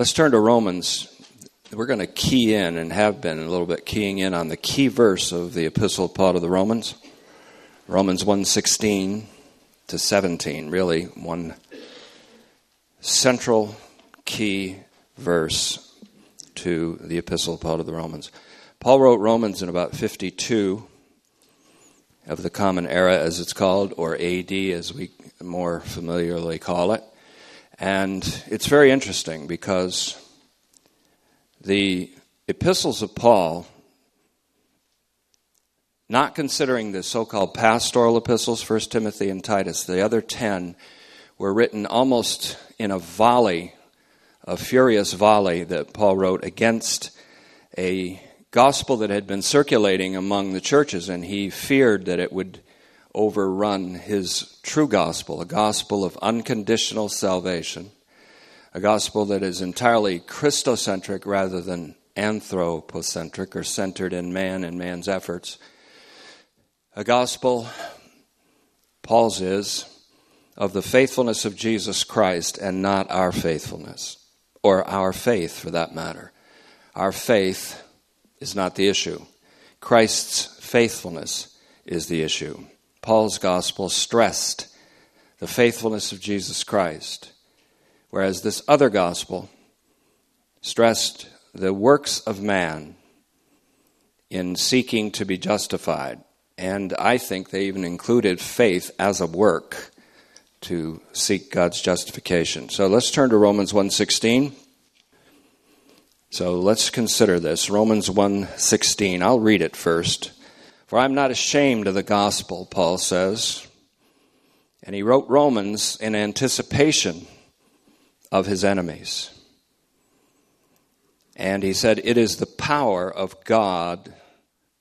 Let's turn to Romans. We're going to key in and have been a little bit keying in on the key verse of the epistle of Paul to the Romans. Romans 1:16 to 17, really one central key verse to the epistle of Paul to the Romans. Paul wrote Romans in about 52 of the Common Era, as it's called, or AD, as we more familiarly call it. And it's very interesting because the epistles of Paul, not considering the so called pastoral epistles, 1 Timothy and Titus, the other 10 were written almost in a volley, a furious volley that Paul wrote against a gospel that had been circulating among the churches, and he feared that it would overrun his true gospel, a gospel of unconditional salvation, a gospel that is entirely Christocentric rather than anthropocentric or centered in man and man's efforts. A gospel, Paul's is, of the faithfulness of Jesus Christ and not our faithfulness, or our faith for that matter. Our faith is not the issue, Christ's faithfulness is the issue. Paul's gospel stressed the faithfulness of Jesus Christ, whereas this other gospel stressed the works of man in seeking to be justified. And I think they even included faith as a work to seek God's justification. So let's turn to Romans 1:16. So let's consider this. Romans 1:16. I'll read it first. For I'm not ashamed of the gospel, Paul says. And he wrote Romans in anticipation of his enemies. And he said, It is the power of God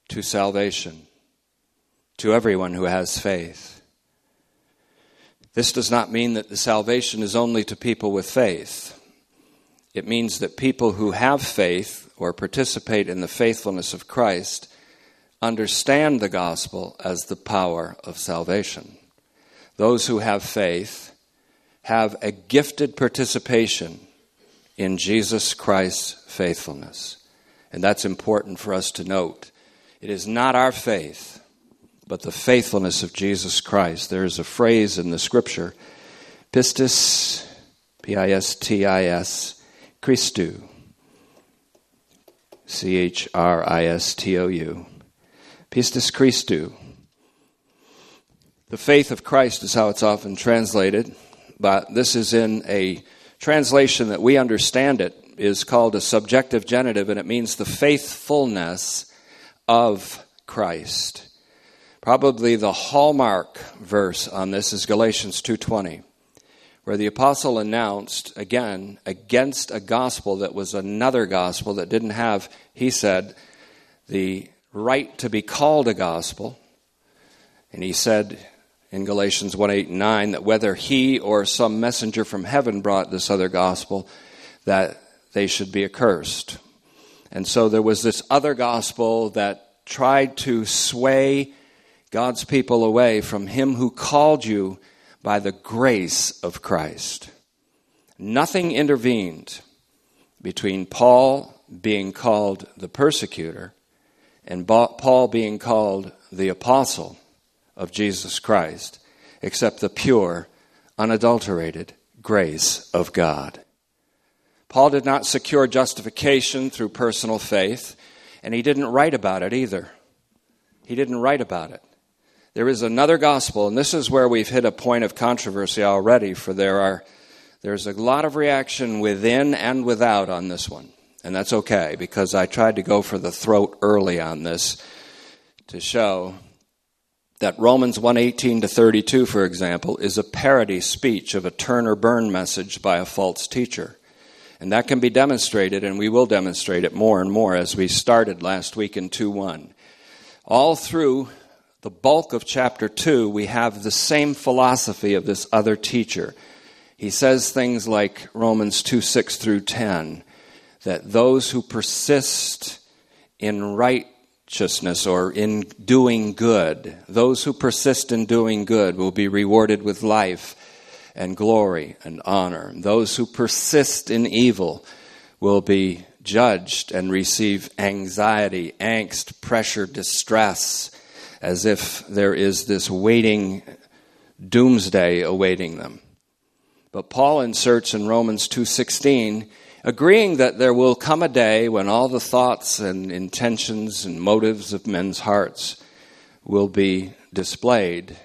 to salvation, to everyone who has faith. This does not mean that the salvation is only to people with faith. It means that people who have faith or participate in the faithfulness of Christ understand the gospel as the power of salvation. Those who have faith have a gifted participation in Jesus Christ's faithfulness. And that's important for us to note. It is not our faith, but the faithfulness of Jesus Christ. There is a phrase in the scripture, pistis, P I S T I S, Christou, C H R I S T O U. Pistis Christou. The faith of Christ is how it's often translated, but this is in a translation that we understand it is called a subjective genitive, and it means the faithfulness of Christ. Probably the hallmark verse on this is Galatians 2:20, where the apostle announced again against a gospel that was another gospel that didn't have, he said, the right to be called a gospel. And he said in Galatians 1 8 and 9 that whether he or some messenger from heaven brought this other gospel, that they should be accursed. And so there was this other gospel that tried to sway God's people away from him who called you by the grace of Christ. Nothing intervened between Paul being called the persecutor and Paul being called the apostle of Jesus Christ, except the pure, unadulterated grace of God. Paul did not secure justification through personal faith, and he didn't write about it either. He didn't write about it. There is another gospel, and this is where we've hit a point of controversy already, for there are there's a lot of reaction within and without on this one. And that's okay because I tried to go for the throat early on this to show that Romans 118 to 32 for example is a parody speech of a turn or burn message by a false teacher. And that can be demonstrated and we will demonstrate it more and more as we started last week in 2:1. All through the bulk of chapter 2 we have the same philosophy of this other teacher. He says things like Romans 2 6 through 10 that those who persist in righteousness or in doing good, those who persist in doing good will be rewarded with life and glory and honor. Those who persist in evil will be judged and receive anxiety, angst, pressure, distress, as if there is this waiting doomsday awaiting them. But Paul inserts in Romans 2:16 agreeing that there will come a day when all the thoughts and intentions and motives of men's hearts will be displayed.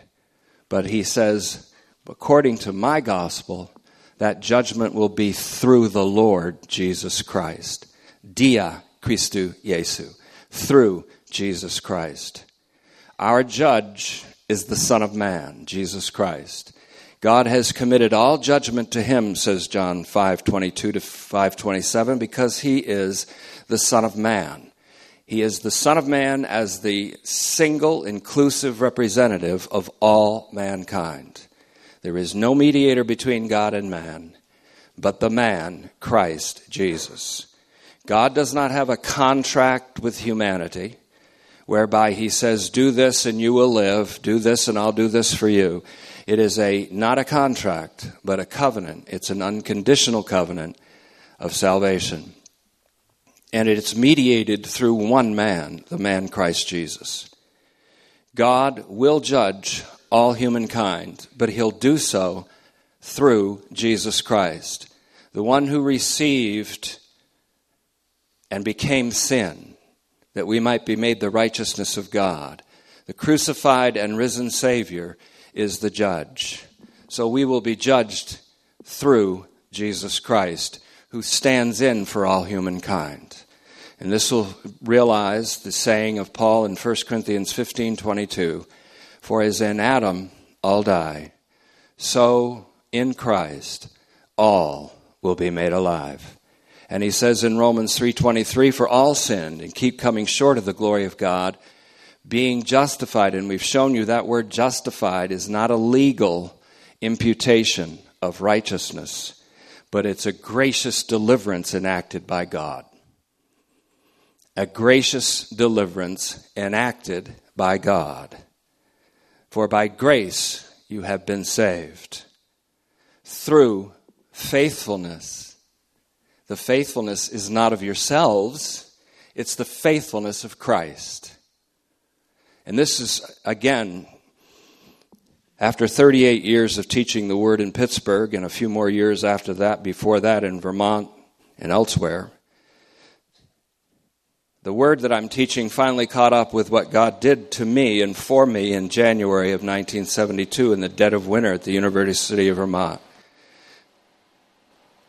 But he says, according to my gospel, that judgment will be through the Lord Jesus Christ. Dia Christou Jesu. Through Jesus Christ. Our judge is the Son of Man, Jesus Christ. God has committed all judgment to him, says John 5:22 to 5:27, because he is the Son of Man. He is the Son of Man as the single inclusive representative of all mankind. There is no mediator between God and man, but the man, Christ Jesus. God does not have a contract with humanity whereby he says, Do this and you will live, do this and I'll do this for you. It is a not a contract, but a covenant. It's an unconditional covenant of salvation. And it's mediated through one man, the man Christ Jesus. God will judge all humankind, but he'll do so through Jesus Christ, the one who received and became sin, that we might be made the righteousness of God. The crucified and risen Savior is the judge. So we will be judged through Jesus Christ, who stands in for all humankind. And this will realize the saying of Paul in 1 Corinthians 15 22 For as in Adam all die, so in Christ all will be made alive. And he says in Romans 3:23 for all sinned and keep coming short of the glory of God being justified, and we've shown you that word justified is not a legal imputation of righteousness, but it's a gracious deliverance enacted by God. A gracious deliverance enacted by God. For by grace you have been saved through faithfulness. The faithfulness is not of yourselves, it's the faithfulness of Christ. And this is, again, after 38 years of teaching the word in Pittsburgh and a few more years after that, before that in Vermont and elsewhere, the word that I'm teaching finally caught up with what God did to me and for me in January of 1972 in the dead of winter at the University of Vermont.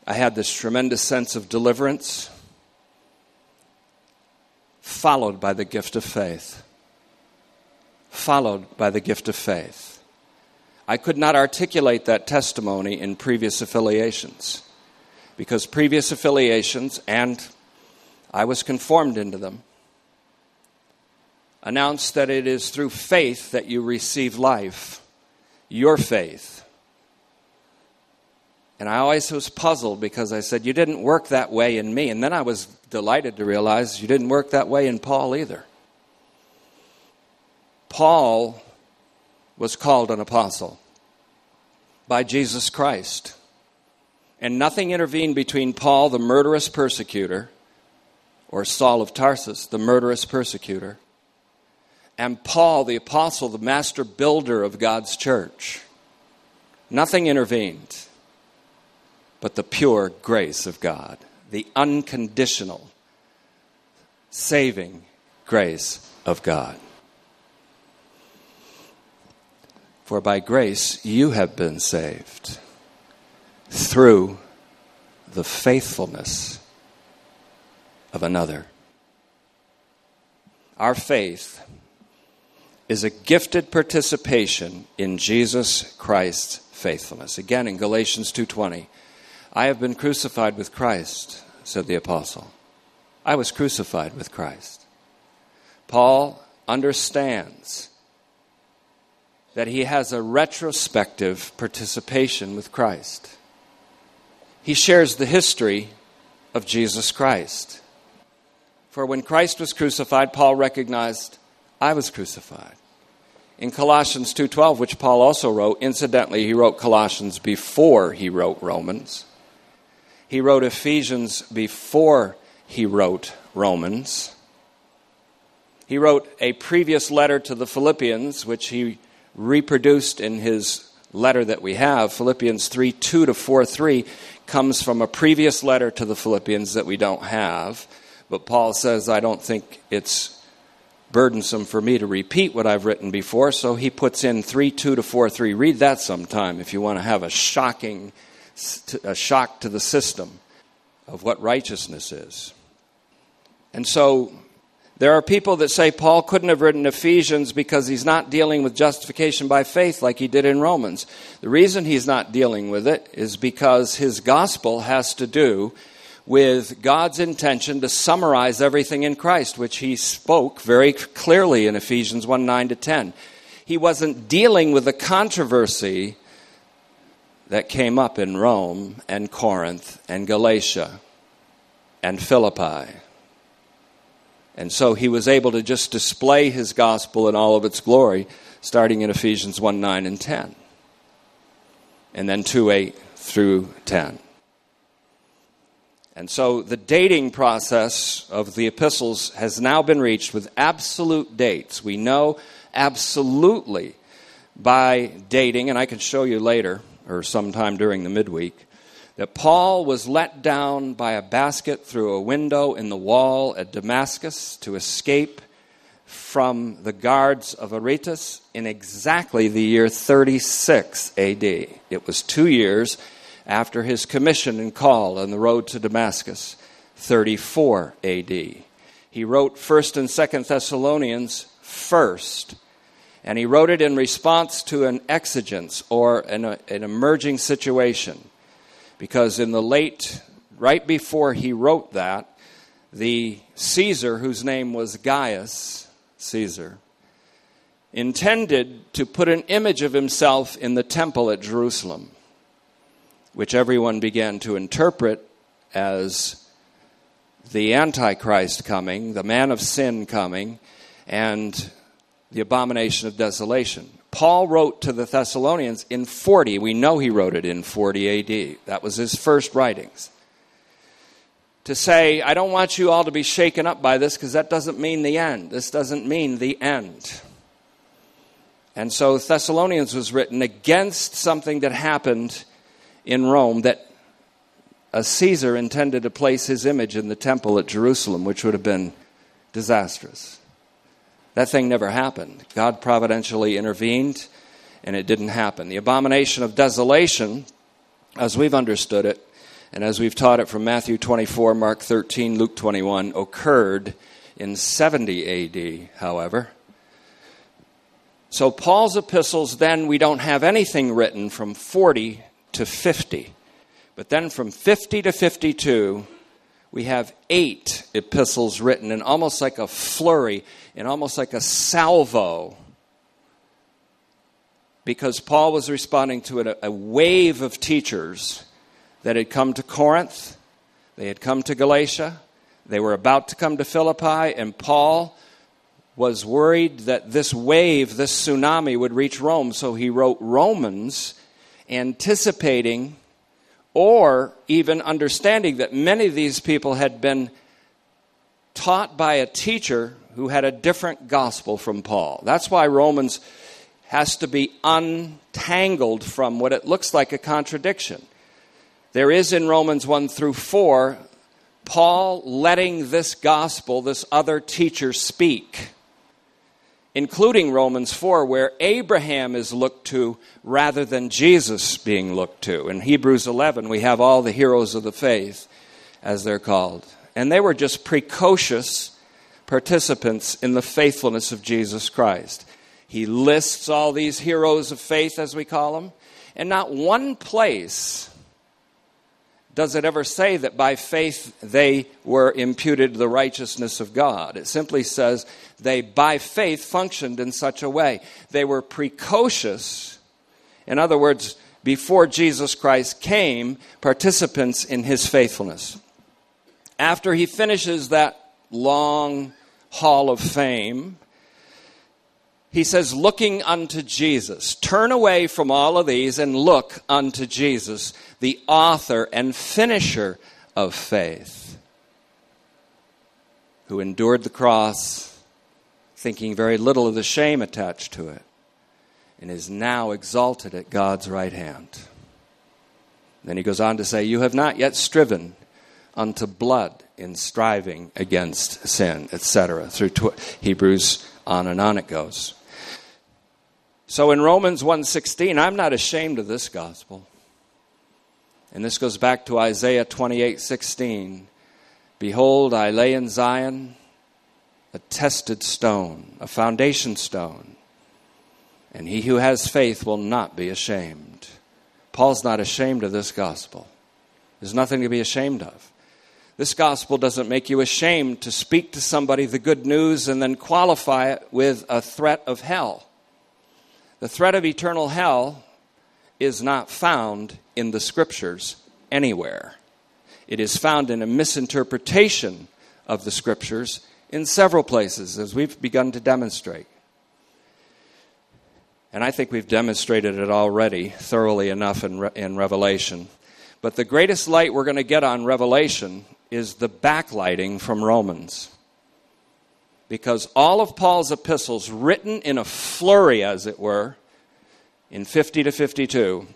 I had this tremendous sense of deliverance, followed by the gift of faith followed by the gift of faith. I could not articulate that testimony in previous affiliations because previous affiliations, and I was conformed into them, announced that it is through faith that you receive life, your faith. And I always was puzzled because I said, You didn't work that way in me. And then I was delighted to realize you didn't work that way in Paul either. Paul was called an apostle by Jesus Christ. And nothing intervened between Paul, the murderous persecutor, or Saul of Tarsus, the murderous persecutor, and Paul, the apostle, the master builder of God's church. Nothing intervened but the pure grace of God, the unconditional, saving grace of God. For by grace you have been saved through the faithfulness of another. Our faith is a gifted participation in Jesus Christ's faithfulness. Again in Galatians 2:20, I have been crucified with Christ, said the apostle. I was crucified with Christ. Paul understands that he has a retrospective participation with Christ. He shares the history of Jesus Christ. For when Christ was crucified, Paul recognized, I was crucified. In Colossians 2:12, which Paul also wrote, incidentally, he wrote Colossians before he wrote Romans. he wrote Ephesians before he wrote Romans. He wrote a previous letter to the Philippians, which he reproduced in his letter that we have. Philippians 3 2 to 4 3 comes from a previous letter to the Philippians that we don't have. But Paul says, I don't think it's burdensome for me to repeat what I've written before, so he puts in 3 2 to 4 3. Read that sometime if you want to have a shocking a shock to the system of what righteousness is. And so there are people that say Paul couldn't have written Ephesians because he's not dealing with justification by faith like he did in Romans. The reason he's not dealing with it is because his gospel has to do with God's intention to summarize everything in Christ, which he spoke very clearly in Ephesians 1 9 to 10. He wasn't dealing with the controversy that came up in Rome and Corinth and Galatia and Philippi. And so he was able to just display his gospel in all of its glory, starting in Ephesians 1 9 and 10, and then 2 8 through 10. And so the dating process of the epistles has now been reached with absolute dates. We know absolutely by dating, and I can show you later or sometime during the midweek, that Paul was let down by a basket through a window in the wall at Damascus to escape from the guards of Aretas in exactly the year 36 AD. It was two years after his commission and call on the road to Damascus, 34 AD. He wrote 1st and 2nd Thessalonians first and he wrote it in response to an exigence or an, an emerging situation. Because in the late, right before he wrote that, the Caesar, whose name was Gaius Caesar, intended to put an image of himself in the temple at Jerusalem, which everyone began to interpret as the Antichrist coming, the man of sin coming, and the abomination of desolation. Paul wrote to the Thessalonians in 40. We know he wrote it in 40 AD. That was his first writings. To say, I don't want you all to be shaken up by this because that doesn't mean the end. This doesn't mean the end. And so Thessalonians was written against something that happened in Rome that a Caesar intended to place his image in the temple at Jerusalem, which would have been disastrous. That thing never happened. God providentially intervened, and it didn't happen. The abomination of desolation, as we've understood it, and as we've taught it from Matthew 24, Mark 13, Luke 21, occurred in 70 AD, however. So, Paul's epistles, then, we don't have anything written from 40 to 50. But then from 50 to 52, we have eight epistles written in almost like a flurry, in almost like a salvo, because Paul was responding to a, a wave of teachers that had come to Corinth, they had come to Galatia, they were about to come to Philippi, and Paul was worried that this wave, this tsunami, would reach Rome, so he wrote Romans anticipating or even understanding that many of these people had been taught by a teacher who had a different gospel from Paul. That's why Romans has to be untangled from what it looks like a contradiction. There is in Romans 1 through 4 Paul letting this gospel, this other teacher, speak including Romans 4, where Abraham is looked to rather than Jesus being looked to. In Hebrews 11, we have all the heroes of the faith, as they're called. And they were just precocious participants in the faithfulness of Jesus Christ. He lists all these heroes of faith, as we call them, and not one place does it ever say that by faith they were imputed the righteousness of God. It simply says they by faith functioned in such a way. They were precocious, in other words, before Jesus Christ came, participants in his faithfulness. After he finishes that long hall of fame, he says, looking unto Jesus. Turn away from all of these and look unto Jesus, the author and finisher of faith, who endured the cross, thinking very little of the shame attached to it, and is now exalted at God's right hand. Then he goes on to say, You have not yet striven unto blood in striving against sin, etc. Through tw- Hebrews on and on it goes. So in Romans 1:16, I'm not ashamed of this gospel. And this goes back to Isaiah 28:16. Behold, I lay in Zion a tested stone, a foundation stone, and he who has faith will not be ashamed. Paul's not ashamed of this gospel. There's nothing to be ashamed of. This gospel doesn't make you ashamed to speak to somebody the good news and then qualify it with a threat of hell. The threat of eternal hell is not found in the scriptures anywhere. It is found in a misinterpretation of the scriptures in several places, as we've begun to demonstrate. And I think we've demonstrated it already thoroughly enough in, Re- in Revelation. But the greatest light we're going to get on Revelation is the backlighting from Romans because all of Paul's epistles, written in a flurry, as it were, in 50 to 52,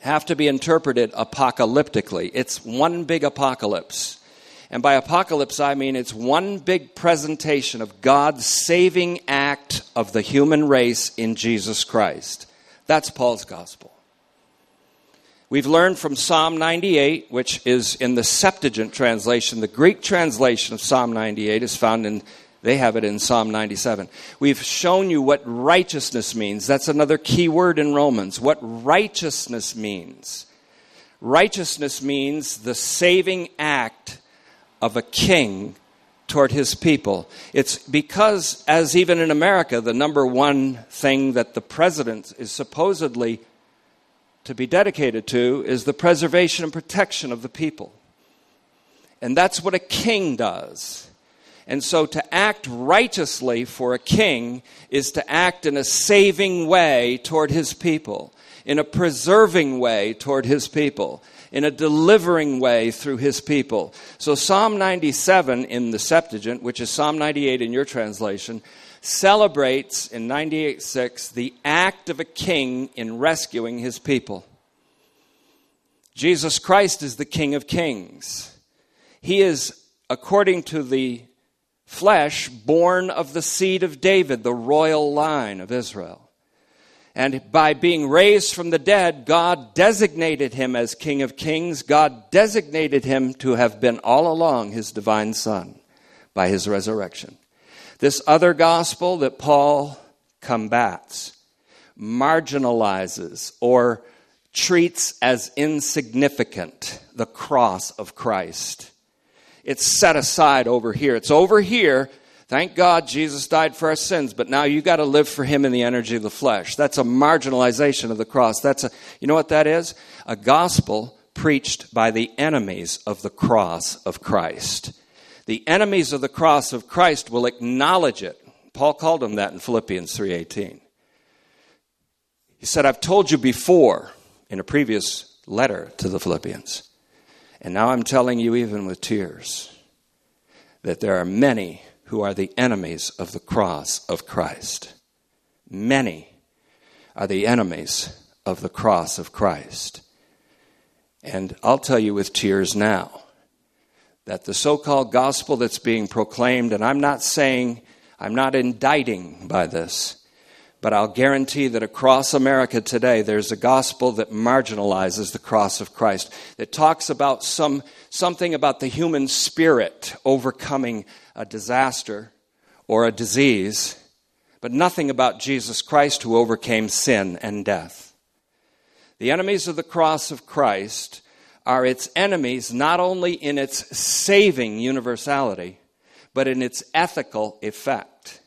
have to be interpreted apocalyptically. It's one big apocalypse. And by apocalypse, I mean it's one big presentation of God's saving act of the human race in Jesus Christ. That's Paul's gospel. We've learned from Psalm 98, which is in the Septuagint translation. The Greek translation of Psalm 98 is found in, they have it in Psalm 97. We've shown you what righteousness means. That's another key word in Romans. What righteousness means. Righteousness means the saving act of a king toward his people. It's because, as even in America, the number one thing that the president is supposedly to be dedicated to is the preservation and protection of the people. And that's what a king does. And so to act righteously for a king is to act in a saving way toward his people, in a preserving way toward his people, in a delivering way through his people. So Psalm 97 in the Septuagint, which is Psalm 98 in your translation, celebrates in 98.6 the act of a king in rescuing his people. Jesus Christ is the King of Kings. He is, according to the flesh, born of the seed of David, the royal line of Israel. And by being raised from the dead, God designated him as King of Kings. God designated him to have been all along his divine Son by his resurrection. This other gospel that Paul combats, marginalizes, or treats as insignificant the cross of Christ. It's set aside over here. It's over here. Thank God Jesus died for our sins, but now you got to live for him in the energy of the flesh. That's a marginalization of the cross. That's a you know what that is? A gospel preached by the enemies of the cross of Christ. The enemies of the cross of Christ will acknowledge it. Paul called them that in Philippians 3:18. He said, "I've told you before in a previous letter to the Philippians, and now I'm telling you even with tears that there are many who are the enemies of the cross of Christ. Many are the enemies of the cross of Christ. And I'll tell you with tears now that the so called gospel that's being proclaimed, and I'm not saying, I'm not indicting by this, but I'll guarantee that across America today, there's a gospel that marginalizes the cross of Christ, that talks about some, something about the human spirit overcoming a disaster or a disease, but nothing about Jesus Christ who overcame sin and death. The enemies of the cross of Christ are its enemies not only in its saving universality, but in its ethical effect.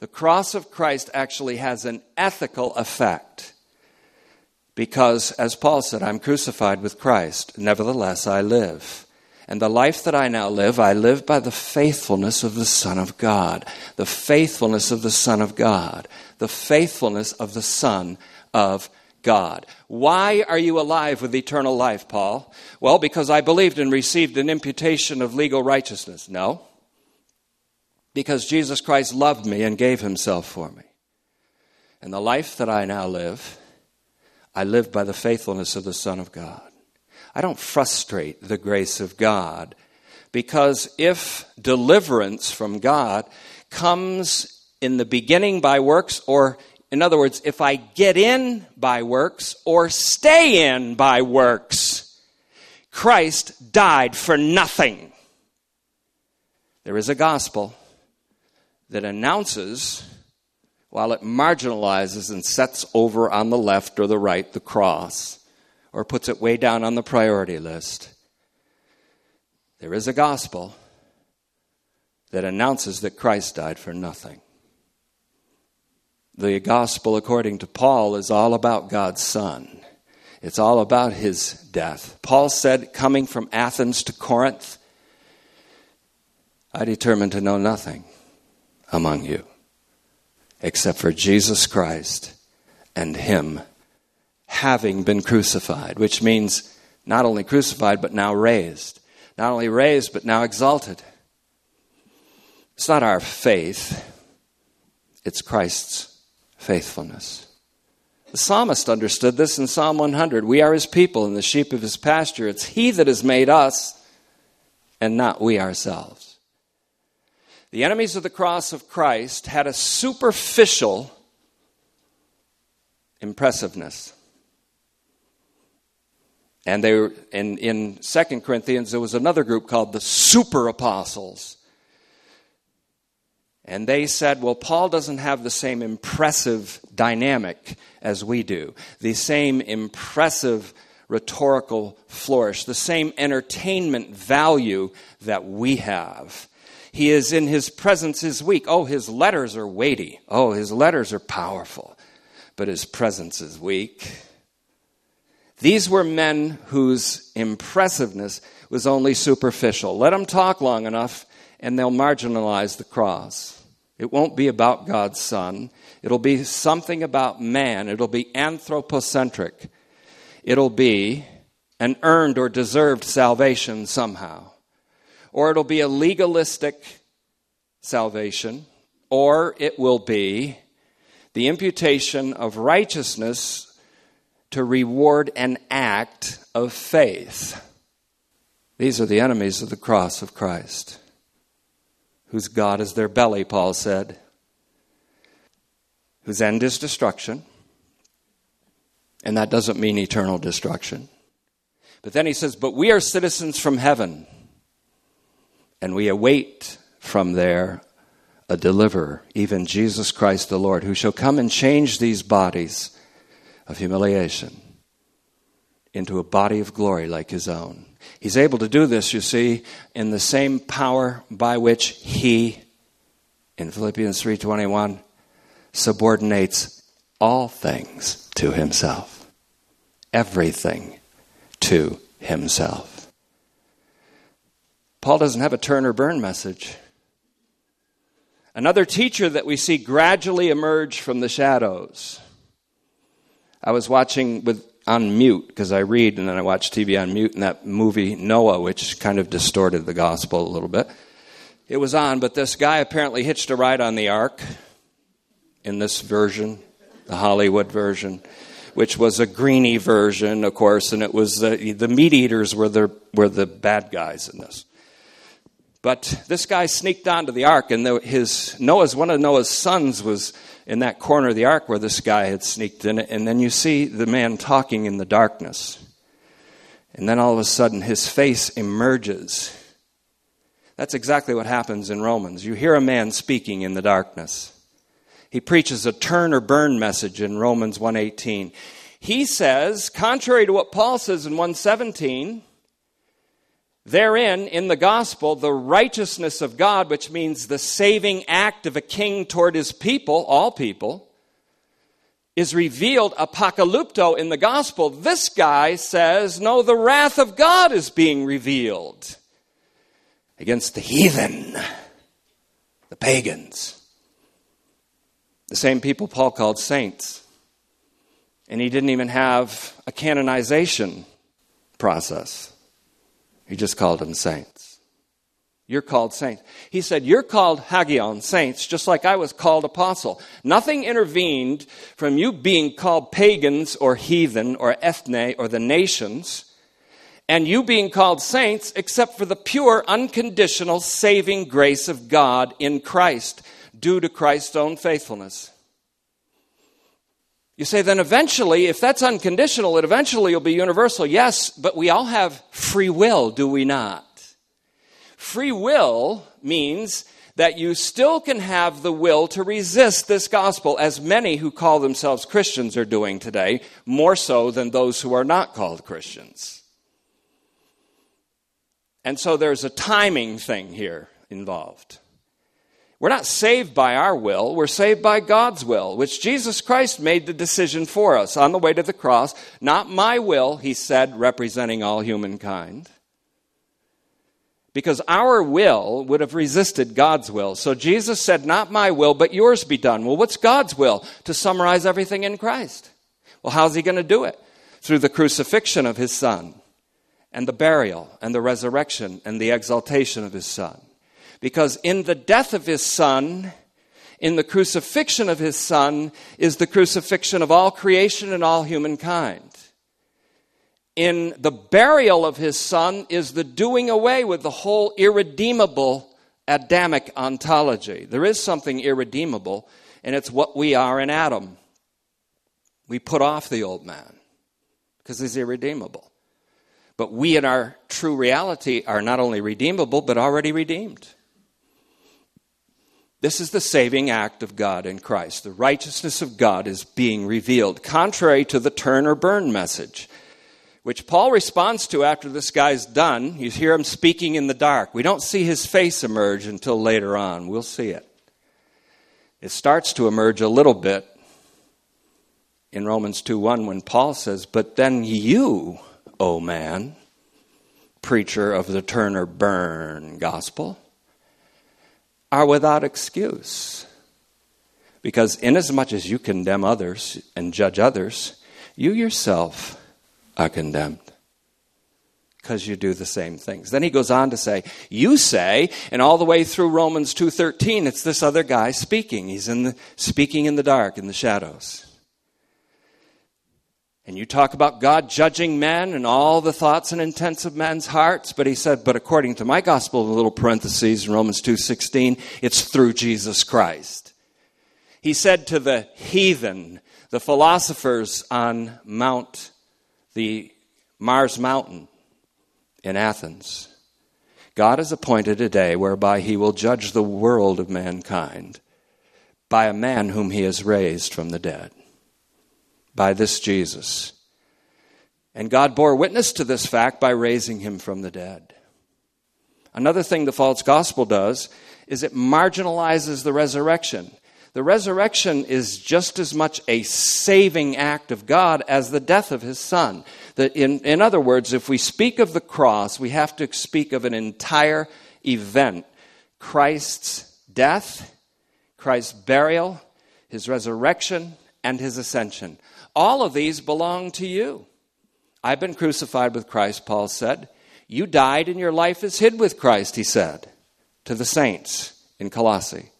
The cross of Christ actually has an ethical effect. Because, as Paul said, I'm crucified with Christ, nevertheless I live. And the life that I now live, I live by the faithfulness of the Son of God. The faithfulness of the Son of God. The faithfulness of the Son of God. Why are you alive with eternal life, Paul? Well, because I believed and received an imputation of legal righteousness. No. Because Jesus Christ loved me and gave himself for me. And the life that I now live, I live by the faithfulness of the Son of God. I don't frustrate the grace of God because if deliverance from God comes in the beginning by works, or in other words, if I get in by works or stay in by works, Christ died for nothing. There is a gospel that announces while it marginalizes and sets over on the left or the right the cross or puts it way down on the priority list. There is a gospel that announces that Christ died for nothing. The gospel, according to Paul, is all about God's Son. It's all about his death. Paul said, coming from Athens to Corinth, I determined to know nothing among you except for Jesus Christ and him having been crucified, which means not only crucified, but now raised. Not only raised, but now exalted. It's not our faith, it's Christ's faithfulness. The psalmist understood this in Psalm 100. We are his people and the sheep of his pasture. It's he that has made us and not we ourselves. The enemies of the cross of Christ had a superficial impressiveness. And they were, in, in 2 Corinthians, there was another group called the super apostles. And they said, well, Paul doesn't have the same impressive dynamic as we do, the same impressive rhetorical flourish, the same entertainment value that we have. He is in his presence is weak. Oh, his letters are weighty. Oh, his letters are powerful. But his presence is weak. These were men whose impressiveness was only superficial. Let them talk long enough and they'll marginalize the cross. It won't be about God's Son. It'll be something about man. It'll be anthropocentric. It'll be an earned or deserved salvation somehow. Or it'll be a legalistic salvation. Or it will be the imputation of righteousness to reward an act of faith. These are the enemies of the cross of Christ, whose God is their belly, Paul said, whose end is destruction. And that doesn't mean eternal destruction. But then he says, But we are citizens from heaven, and we await from there a deliverer, even Jesus Christ the Lord, who shall come and change these bodies of humiliation into a body of glory like his own. He's able to do this, you see, in the same power by which he in Philippians 3:21 subordinates all things to himself. Everything to himself. Paul doesn't have a turn or burn message. Another teacher that we see gradually emerge from the shadows I was watching with on mute because I read and then I watch TV on mute, and that movie Noah, which kind of distorted the gospel a little bit. It was on, but this guy apparently hitched a ride on the ark in this version, the Hollywood version, which was a greeny version, of course, and it was the, the meat eaters were the were the bad guys in this. But this guy sneaked onto the ark, and the, his Noah's one of Noah's sons was in that corner of the ark where this guy had sneaked in it, and then you see the man talking in the darkness. And then all of a sudden, his face emerges. That's exactly what happens in Romans. You hear a man speaking in the darkness. He preaches a turn or burn message in Romans 1:18. He says, contrary to what Paul says in 117, Therein, in the gospel, the righteousness of God, which means the saving act of a king toward his people, all people, is revealed apocalypto in the gospel. This guy says, no, the wrath of God is being revealed against the heathen, the pagans, the same people Paul called saints. And he didn't even have a canonization process, he just called them saints. You're called saints. He said, You're called hagion, saints, just like I was called apostle. Nothing intervened from you being called pagans or heathen or ethne or the nations and you being called saints except for the pure, unconditional, saving grace of God in Christ, due to Christ's own faithfulness. You say, then eventually, if that's unconditional, it eventually will be universal. Yes, but we all have free will, do we not? Free will means that you still can have the will to resist this gospel, as many who call themselves Christians are doing today, more so than those who are not called Christians. And so there's a timing thing here involved. We're not saved by our will, we're saved by God's will, which Jesus Christ made the decision for us on the way to the cross. Not my will, he said, representing all humankind. Because our will would have resisted God's will. So Jesus said, Not my will, but yours be done. Well, what's God's will? To summarize everything in Christ. Well, how's he going to do it? Through the crucifixion of his son, and the burial, and the resurrection, and the exaltation of his son. Because in the death of his son, in the crucifixion of his son, is the crucifixion of all creation and all humankind. In the burial of his son is the doing away with the whole irredeemable Adamic ontology. There is something irredeemable, and it's what we are in Adam. We put off the old man because he's irredeemable. But we, in our true reality, are not only redeemable, but already redeemed. This is the saving act of God in Christ. The righteousness of God is being revealed, contrary to the turn or burn message, which Paul responds to after this guy's done. You hear him speaking in the dark. We don't see his face emerge until later on. We'll see it. It starts to emerge a little bit in Romans 2 1 when Paul says, But then you, O man, preacher of the turn or burn gospel, are without excuse. Because inasmuch as you condemn others and judge others, you yourself are condemned because you do the same things. Then he goes on to say, you say, and all the way through Romans 2:13, it's this other guy speaking. He's in the speaking in the dark, in the shadows. And you talk about God judging men and all the thoughts and intents of men's hearts, but he said, but according to my gospel, in a little parentheses in Romans 2:16, it's through Jesus Christ. He said to the heathen, the philosophers on Mount the Mars Mountain in Athens, God has appointed a day whereby he will judge the world of mankind by a man whom he has raised from the dead by this Jesus. And God bore witness to this fact by raising him from the dead. Another thing the false gospel does is it marginalizes the resurrection. The resurrection is just as much a saving act of God as the death of his son. In, in other words, if we speak of the cross, we have to speak of an entire event Christ's death, Christ's burial, his resurrection, and his ascension. All of these belong to you. I've been crucified with Christ, Paul said. You died and your life is hid with Christ, he said to the saints in Colossae.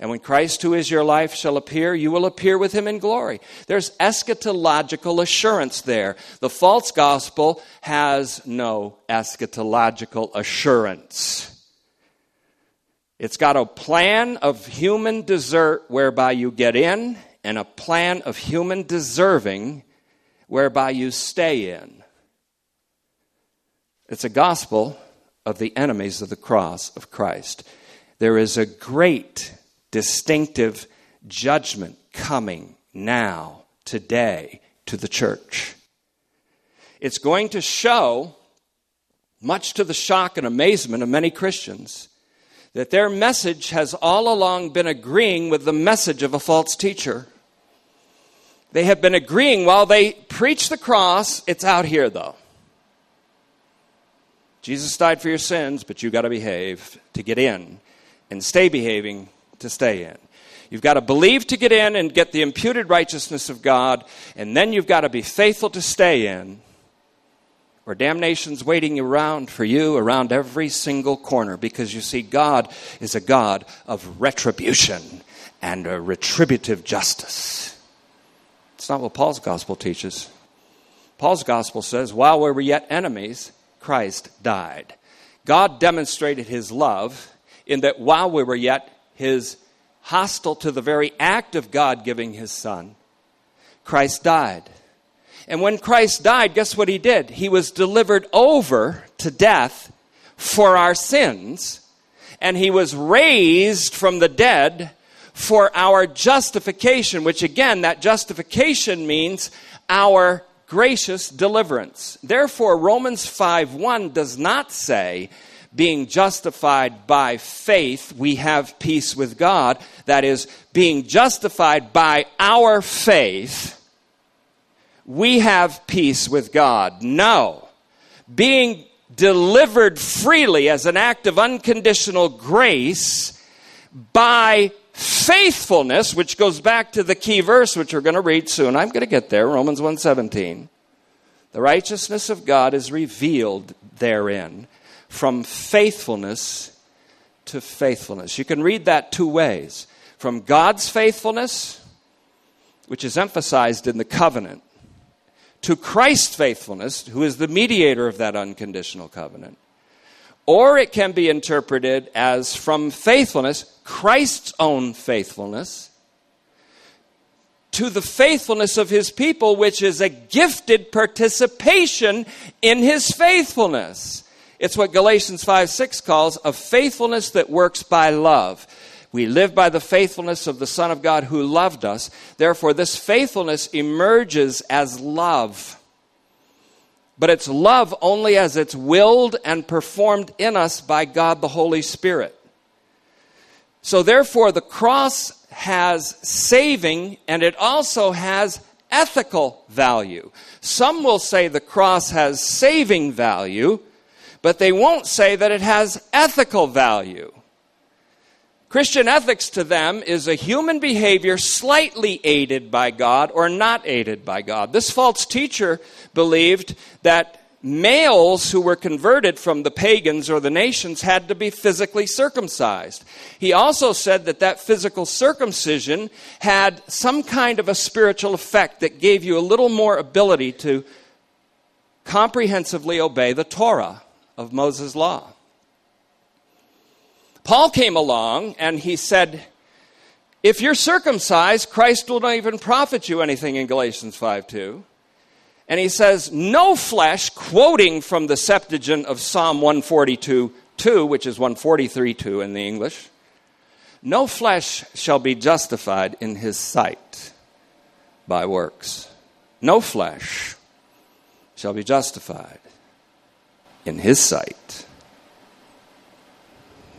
And when Christ, who is your life, shall appear, you will appear with him in glory. There's eschatological assurance there. The false gospel has no eschatological assurance. It's got a plan of human desert whereby you get in and a plan of human deserving whereby you stay in. It's a gospel of the enemies of the cross of Christ. There is a great distinctive judgment coming now, today, to the church. It's going to show, much to the shock and amazement of many Christians, that their message has all along been agreeing with the message of a false teacher. They have been agreeing while they preach the cross, it's out here though. Jesus died for your sins, but you got to behave to get in and stay behaving to stay in. You've got to believe to get in and get the imputed righteousness of God, and then you've got to be faithful to stay in, or damnation's waiting around for you around every single corner because you see, God is a God of retribution and a retributive justice. It's not what Paul's gospel teaches. Paul's gospel says, while we were yet enemies, Christ died. God demonstrated his love in that while we were yet his hostile to the very act of God giving his son, Christ died. And when Christ died, guess what he did? He was delivered over to death for our sins, and he was raised from the dead for our justification, which again, that justification means our gracious deliverance. Therefore, Romans 5 1 does not say, being justified by faith, we have peace with God. That is, being justified by our faith, we have peace with God. No. Being delivered freely as an act of unconditional grace by faithfulness, which goes back to the key verse, which we're going to read soon. I'm going to get there, Romans 1:17. The righteousness of God is revealed therein from faithfulness to faithfulness. You can read that two ways. From God's faithfulness, which is emphasized in the covenant, to Christ's faithfulness, who is the mediator of that unconditional covenant. Or it can be interpreted as from faithfulness, Christ's own faithfulness, to the faithfulness of his people, which is a gifted participation in his faithfulness. It's what Galatians 5 6 calls a faithfulness that works by love. We live by the faithfulness of the Son of God who loved us. Therefore, this faithfulness emerges as love but it's love only as it's willed and performed in us by God the Holy Spirit. So, therefore, the cross has saving and it also has ethical value. Some will say the cross has saving value, but they won't say that it has ethical value. Christian ethics to them is a human behavior slightly aided by God or not aided by God. This false teacher believed that males who were converted from the pagans or the nations had to be physically circumcised. He also said that that physical circumcision had some kind of a spiritual effect that gave you a little more ability to comprehensively obey the Torah of Moses' law. Paul came along and he said, If you're circumcised, Christ will not even profit you anything in Galatians 5 2. And he says, No flesh, quoting from the Septuagint of Psalm 142 2, which is 143 2 in the English, no flesh shall be justified in his sight by works. No flesh shall be justified in his sight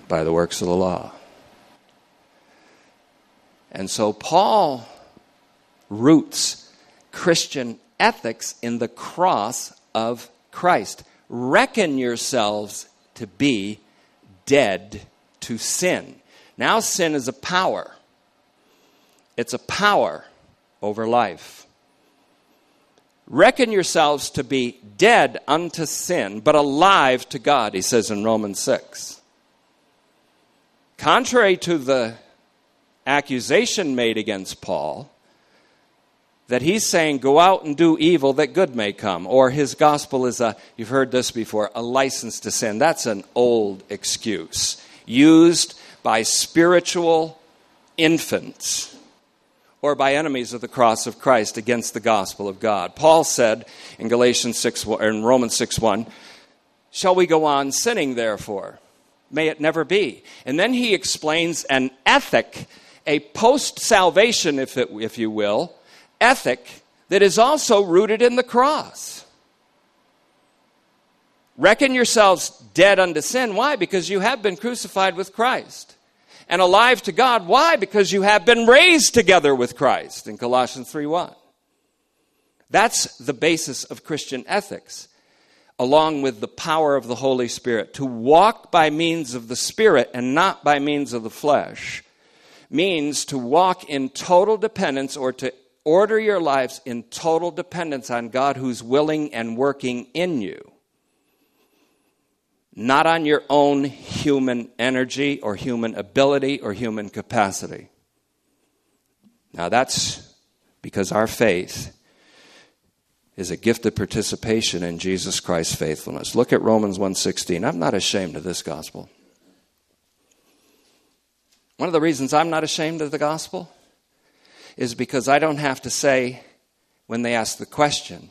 by the works of the law. And so Paul roots Christian ethics in the cross of Christ. Reckon yourselves to be dead to sin. Now, sin is a power, it's a power over life. Reckon yourselves to be dead unto sin, but alive to God, he says in Romans 6. Contrary to the accusation made against Paul, that he's saying, go out and do evil that good may come. Or his gospel is a, you've heard this before, a license to sin. That's an old excuse used by spiritual infants or by enemies of the cross of Christ against the gospel of God. Paul said in Galatians 6 or in Romans 6 1, Shall we go on sinning therefore? May it never be. And then he explains an ethic, a post salvation, if, if you will, ethic that is also rooted in the cross. Reckon yourselves dead unto sin. Why? Because you have been crucified with Christ. And alive to God. Why? Because you have been raised together with Christ in Colossians 3 1. That's the basis of Christian ethics. Along with the power of the Holy Spirit. To walk by means of the Spirit and not by means of the flesh means to walk in total dependence or to order your lives in total dependence on God who's willing and working in you. Not on your own human energy or human ability or human capacity. Now that's because our faith is a gift of participation in Jesus Christ's faithfulness. Look at Romans 1:16. I'm not ashamed of this gospel. One of the reasons I'm not ashamed of the gospel is because I don't have to say when they ask the question,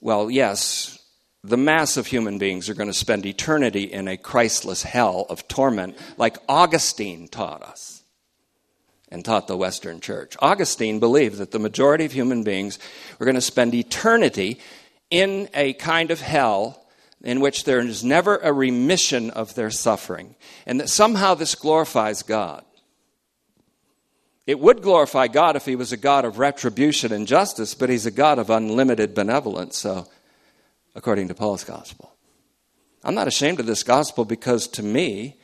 well, yes, the mass of human beings are going to spend eternity in a Christless hell of torment like Augustine taught us and taught the Western church. Augustine believed that the majority of human beings were going to spend eternity in a kind of hell in which there is never a remission of their suffering, and that somehow this glorifies God. It would glorify God if he was a God of retribution and justice, but he's a God of unlimited benevolence, so according to Paul's gospel. I'm not ashamed of this gospel because to me,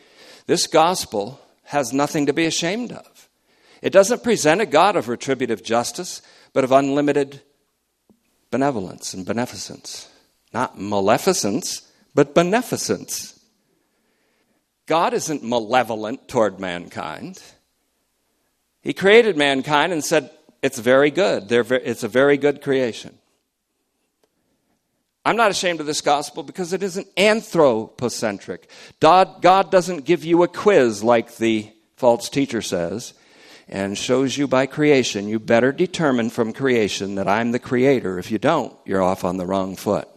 this gospel has nothing to be ashamed of. It doesn't present a God of retributive justice, but of unlimited benevolence and beneficence. Not maleficence, but beneficence. God isn't malevolent toward mankind. He created mankind and said, It's very good. it's a very good creation. I'm not ashamed of this gospel because it isn't anthropocentric. God, God doesn't give you a quiz like the false teacher says and shows you by creation, you better determine from creation that I'm the creator. If you don't, you're off on the wrong foot.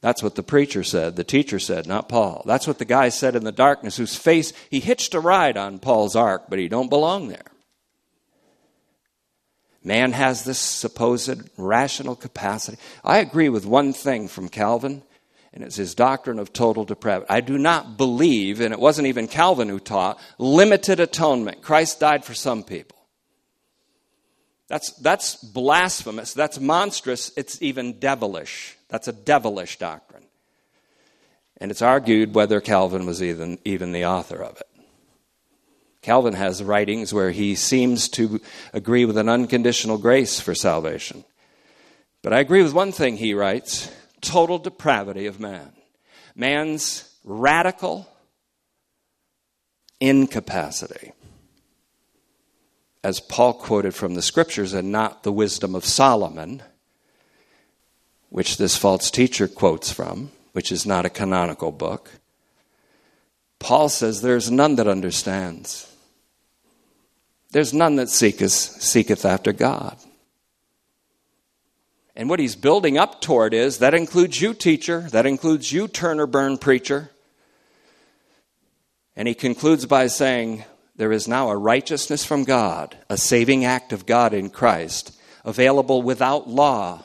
That's what the preacher said, the teacher said, not Paul. That's what the guy said in the darkness whose face he hitched a ride on Paul's ark, but he don't belong there. Man has this supposed rational capacity. I agree with one thing from Calvin and it's his doctrine of total depravity. I do not believe, and it wasn't even Calvin who taught, limited atonement. Christ died for some people. That's, that's blasphemous. That's monstrous. It's even devilish. That's a devilish doctrine. And it's argued whether Calvin was even, even the author of it. Calvin has writings where he seems to agree with an unconditional grace for salvation. But I agree with one thing he writes total depravity of man, man's radical incapacity. As Paul quoted from the scriptures and not the wisdom of Solomon, which this false teacher quotes from, which is not a canonical book, Paul says, There's none that understands. There's none that seeketh, seeketh after God. And what he's building up toward is that includes you, teacher, that includes you, turn or burn preacher. And he concludes by saying, There is now a righteousness from God, a saving act of God in Christ, available without law,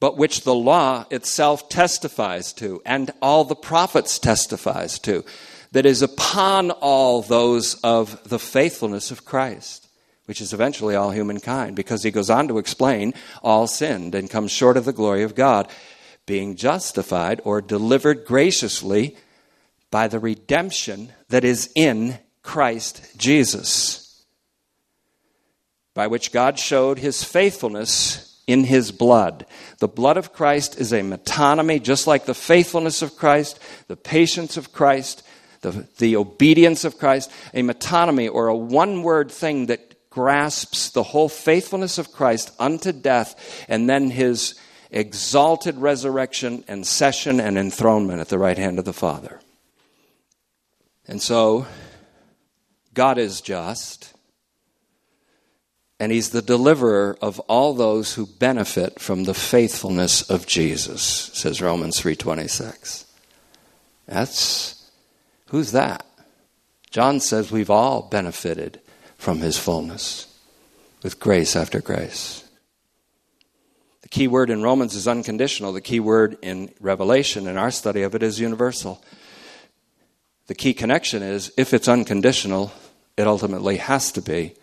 but which the law itself testifies to, and all the prophets testifies to, that is upon all those of the faithfulness of Christ which is eventually all humankind, because he goes on to explain all sinned and come short of the glory of God, being justified or delivered graciously by the redemption that is in Christ Jesus, by which God showed his faithfulness in his blood. The blood of Christ is a metonymy, just like the faithfulness of Christ, the patience of Christ, the, the obedience of Christ, a metonymy or a one word thing that grasps the whole faithfulness of Christ unto death and then his exalted resurrection and session and enthronement at the right hand of the Father. And so, God is just, and He's the deliverer of all those who benefit from the faithfulness of Jesus, says Romans 3.26. That's, who's that? John says we've all benefited from his fullness with grace after grace. The key word in Romans is unconditional. The key word in Revelation, in our study of it, is universal. The key connection is if it's unconditional, it ultimately has to be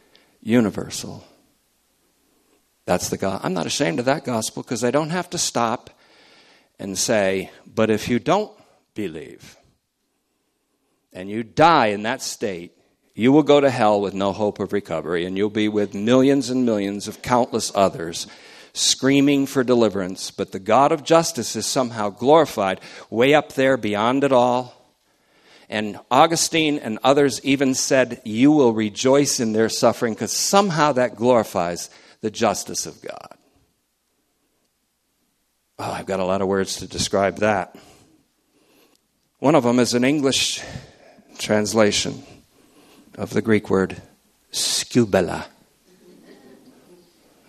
universal. That's the God. I'm not ashamed of that gospel because I don't have to stop and say, but if you don't believe and you die in that state, you will go to hell with no hope of recovery, and you'll be with millions and millions of countless others screaming for deliverance. But the God of justice is somehow glorified way up there beyond it all. And Augustine and others even said, You will rejoice in their suffering because somehow that glorifies the justice of God. Oh, I've got a lot of words to describe that. One of them is an English translation of the Greek word skubala.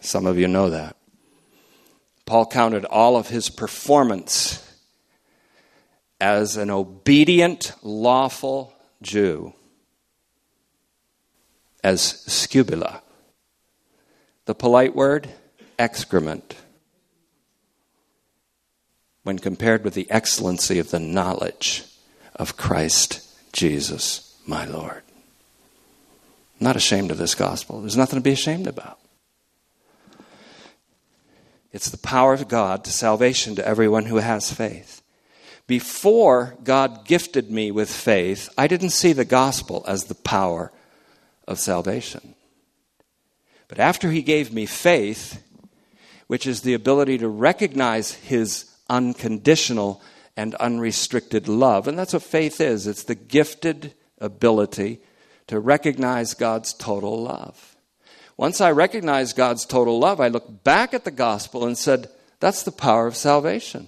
Some of you know that. Paul counted all of his performance as an obedient, lawful Jew as skubala. The polite word, excrement. When compared with the excellency of the knowledge of Christ Jesus, my Lord. I'm not ashamed of this gospel. There's nothing to be ashamed about. It's the power of God to salvation to everyone who has faith. Before God gifted me with faith, I didn't see the gospel as the power of salvation. But after He gave me faith, which is the ability to recognize His unconditional and unrestricted love, and that's what faith is it's the gifted ability to recognize God's total love. Once I recognized God's total love, I looked back at the gospel and said, That's the power of salvation.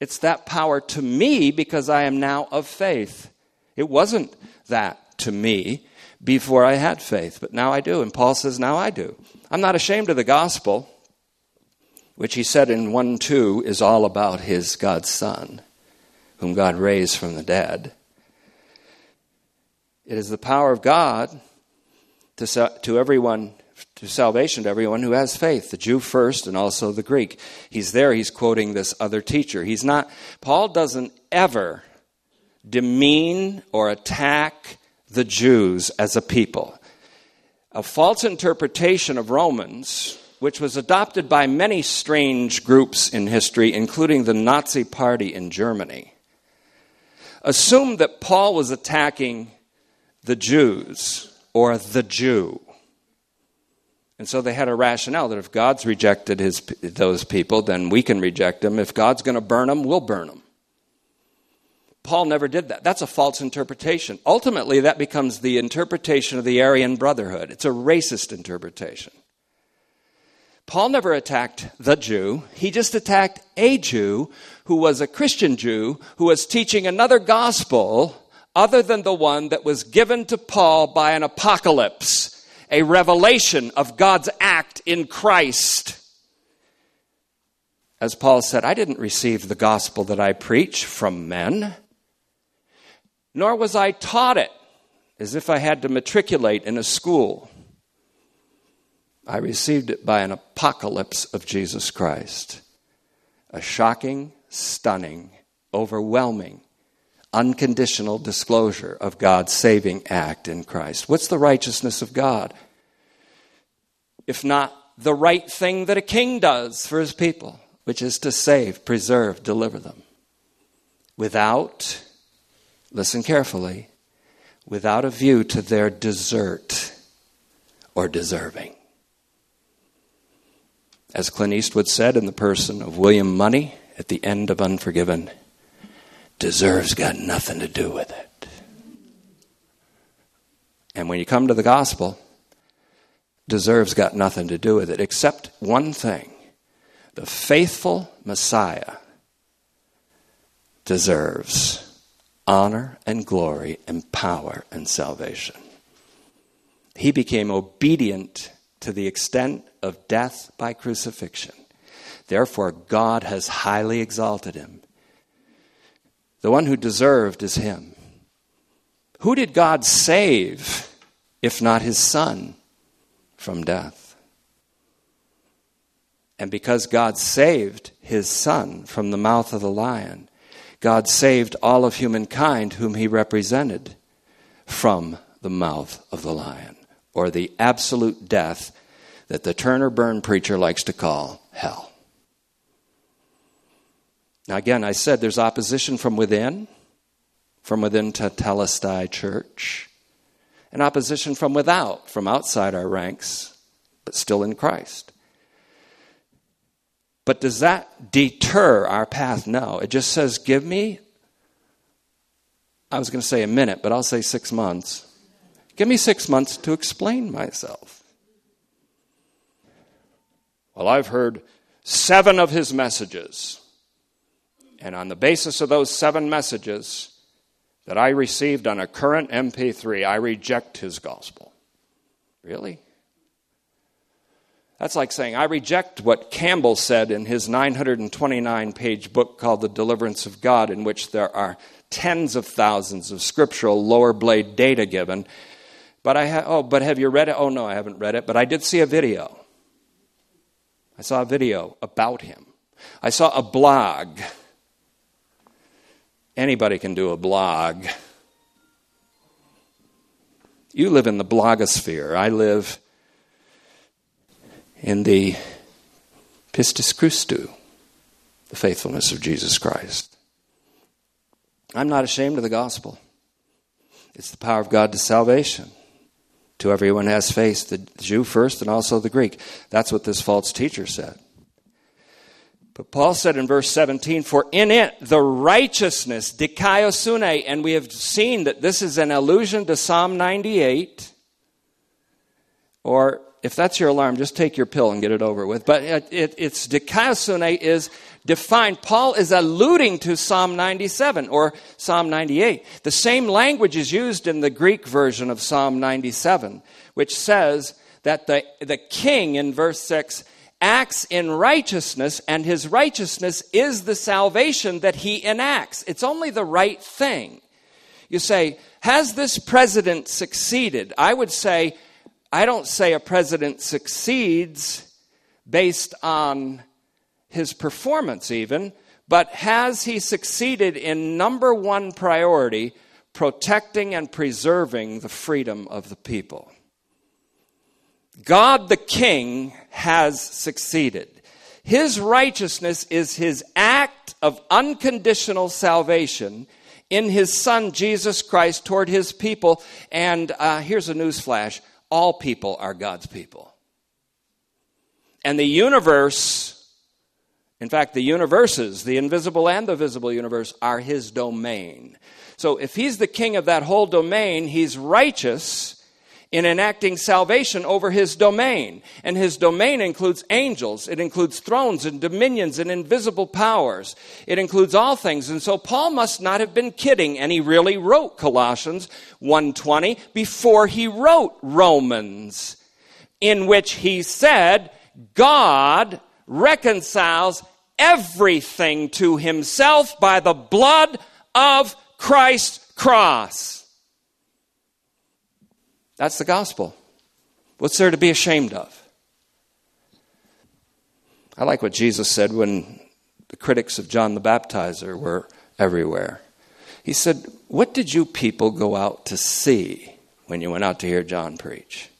It's that power to me because I am now of faith. It wasn't that to me before I had faith, but now I do. And Paul says, Now I do. I'm not ashamed of the gospel, which he said in 1 2 is all about his God's Son, whom God raised from the dead. It is the power of God to, to everyone, to salvation to everyone who has faith, the Jew first and also the Greek. He's there, he's quoting this other teacher. He's not, Paul doesn't ever demean or attack the Jews as a people. A false interpretation of Romans, which was adopted by many strange groups in history, including the Nazi Party in Germany, assumed that Paul was attacking the Jews or the Jew. And so they had a rationale that if God's rejected his, those people, then we can reject them. If God's going to burn them, we'll burn them. Paul never did that. That's a false interpretation. Ultimately, that becomes the interpretation of the Aryan Brotherhood. It's a racist interpretation. Paul never attacked the Jew, he just attacked a Jew who was a Christian Jew who was teaching another gospel other than the one that was given to Paul by an apocalypse, a revelation of God's act in Christ. As Paul said, I didn't receive the gospel that I preach from men, nor was I taught it as if I had to matriculate in a school. I received it by an apocalypse of Jesus Christ. A shocking, stunning, overwhelming unconditional disclosure of God's saving act in Christ. What's the righteousness of God? If not the right thing that a king does for his people, which is to save, preserve, deliver them. Without, listen carefully, without a view to their desert or deserving. As Clint Eastwood said in the person of William Munny at the end of Unforgiven, deserves got nothing to do with it. And when you come to the gospel, deserves got nothing to do with it except one thing the faithful Messiah deserves honor and glory and power and salvation. He became obedient to the extent of death by crucifixion. Therefore, God has highly exalted him the one who deserved is him. Who did God save if not his son from death? And because God saved his son from the mouth of the lion, God saved all of humankind whom he represented from the mouth of the lion, or the absolute death that the turn or burn preacher likes to call hell. Now, again, I said there's opposition from within, from within Tetelestai Church, and opposition from without, from outside our ranks, but still in Christ. But does that deter our path? No. It just says, give me, I was going to say a minute, but I'll say six months. Give me six months to explain myself. Well, I've heard seven of his messages. And on the basis of those seven messages that I received on a current MP3, I reject his gospel. Really? That's like saying, I reject what Campbell said in his 929 page book called The Deliverance of God, in which there are tens of thousands of scriptural lower blade data given. But I ha- oh, but have you read it? Oh no, I haven't read it, but I did see a video. I saw a video about him. I saw a blog. Anybody can do a blog. You live in the blogosphere. I live in the pistis Christou, the faithfulness of Jesus Christ. I'm not ashamed of the gospel. It's the power of God to salvation to everyone who has faith, the Jew first and also the Greek. That's what this false teacher said. But Paul said in verse 17, For in it the righteousness, dikaiosune, and we have seen that this is an allusion to Psalm 98, or if that's your alarm, just take your pill and get it over with. But it, it, it's dikaiosune is defined. Paul is alluding to Psalm 97 or Psalm 98. The same language is used in the Greek version of Psalm 97, which says that the, the king in verse 6 acts in righteousness, and his righteousness is the salvation that he enacts. It's only the right thing. You say, Has this president succeeded? I would say, I don't say a president succeeds based on his performance, even, but has he succeeded in number one priority, protecting and preserving the freedom of the people? God the King has succeeded. His righteousness is his act of unconditional salvation in his Son Jesus Christ toward his people. And uh, here's a news flash all people are God's people. And the universe, in fact, the universes, the invisible and the visible universe, are his domain. So if he's the king of that whole domain, he's righteous in enacting salvation over his domain. And his domain includes angels, it includes thrones and dominions and invisible powers. It includes all things. And so Paul must not have been kidding and he really wrote Colossians 1:20 before he wrote Romans in which he said God reconciles everything to himself by the blood of Christ's cross. That's the gospel. What's there to be ashamed of? I like what Jesus said when the critics of John the Baptizer were everywhere. He said, What did you people go out to see when you went out to hear John preach?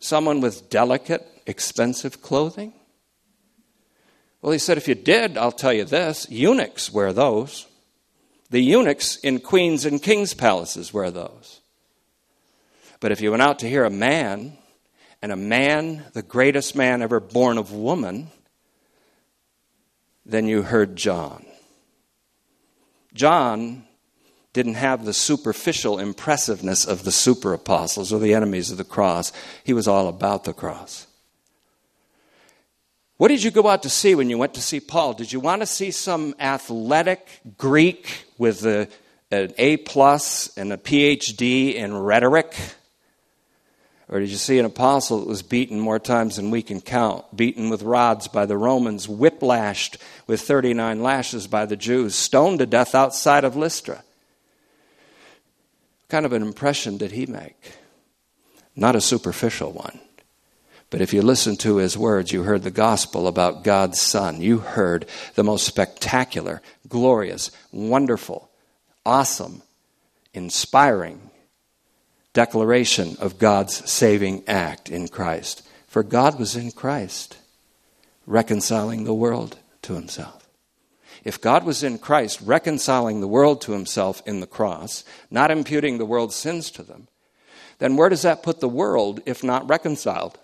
Someone with delicate, expensive clothing? Well, he said, If you did, I'll tell you this eunuchs wear those. The eunuchs in queens and kings' palaces wear those. But if you went out to hear a man, and a man, the greatest man ever born of woman, then you heard John. John didn't have the superficial impressiveness of the super apostles or the enemies of the cross. He was all about the cross. What did you go out to see when you went to see Paul? Did you want to see some athletic Greek with a, an A plus and a PhD in rhetoric? Or did you see an apostle that was beaten more times than we can count, beaten with rods by the Romans, whiplashed with 39 lashes by the Jews, stoned to death outside of Lystra? What kind of an impression did he make? Not a superficial one. But if you listen to his words, you heard the gospel about God's Son. You heard the most spectacular, glorious, wonderful, awesome, inspiring, declaration of God's saving act in Christ. For God was in Christ, reconciling the world to himself. If God was in Christ, reconciling the world to himself in the cross, not imputing the world's sins to them, then where does that put the world if not reconciled?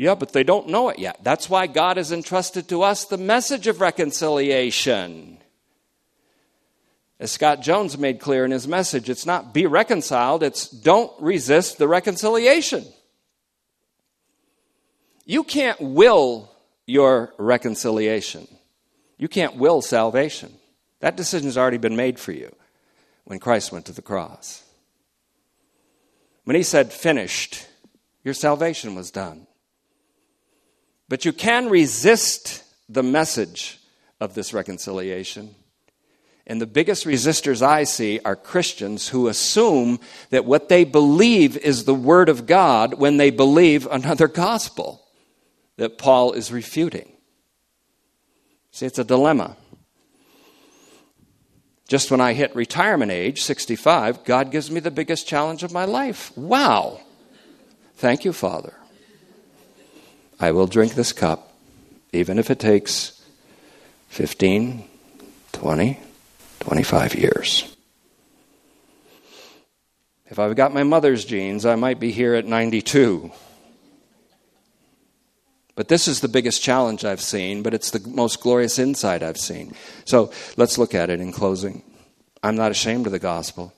Yeah, but they don't know it yet. That's why God has entrusted to us the message of reconciliation. As Scott Jones made clear in his message, it's not be reconciled, it's don't resist the reconciliation. You can't will your reconciliation. You can't will salvation. That decision's already been made for you when Christ went to the cross. When he said, finished, your salvation was done. But you can resist the message of this reconciliation and the biggest resistors I see are Christians who assume that what they believe is the Word of God when they believe another gospel that Paul is refuting. See, it's a dilemma. Just when I hit retirement age, 65, God gives me the biggest challenge of my life. Wow. Thank you, Father. I will drink this cup, even if it takes 15, 20, 25 years. If I've got my mother's genes, I might be here at 92. But this is the biggest challenge I've seen, but it's the most glorious insight I've seen. So let's look at it in closing. I'm not ashamed of the gospel.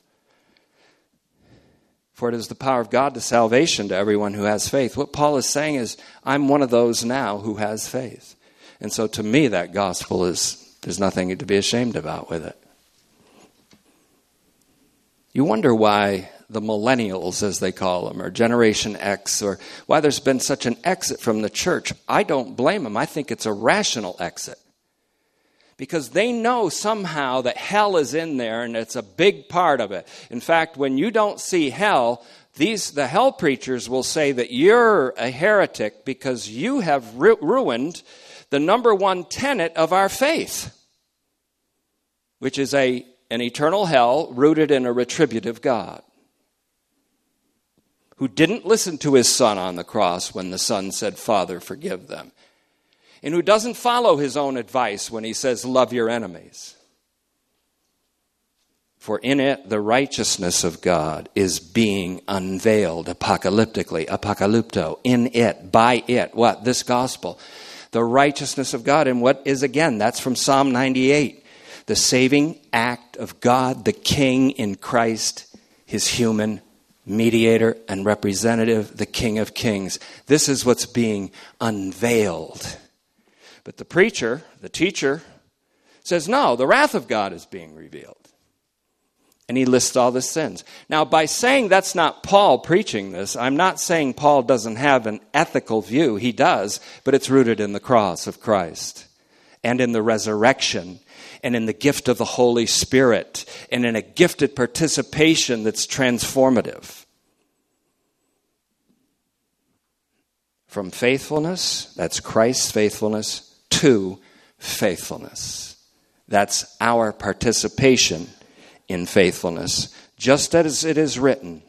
For it is the power of God to salvation to everyone who has faith. What Paul is saying is, I'm one of those now who has faith. And so to me, that gospel is, there's nothing to be ashamed about with it. You wonder why the millennials, as they call them, or Generation X, or why there's been such an exit from the church. I don't blame them. I think it's a rational exit. Because they know somehow that hell is in there and it's a big part of it. In fact, when you don't see hell, these, the hell preachers will say that you're a heretic because you have ru- ruined the number one tenet of our faith, which is a an eternal hell rooted in a retributive God who didn't listen to his son on the cross when the son said, Father, forgive them, and who doesn't follow his own advice when he says, Love your enemies. For in it the righteousness of God is being unveiled apocalyptically, apocalypto, in it, by it. What? This gospel. The righteousness of God. And what is again? That's from Psalm 98 the saving act of God, the King in Christ, his human mediator and representative, the King of Kings. This is what's being unveiled. But the preacher, the teacher, says, no, the wrath of God is being revealed. And he lists all the sins. Now, by saying that's not Paul preaching this, I'm not saying Paul doesn't have an ethical view. He does, but it's rooted in the cross of Christ and in the resurrection and in the gift of the Holy Spirit and in a gifted participation that's transformative. From faithfulness, that's Christ's faithfulness, to faithfulness. That's our participation in faithfulness, just as it is written.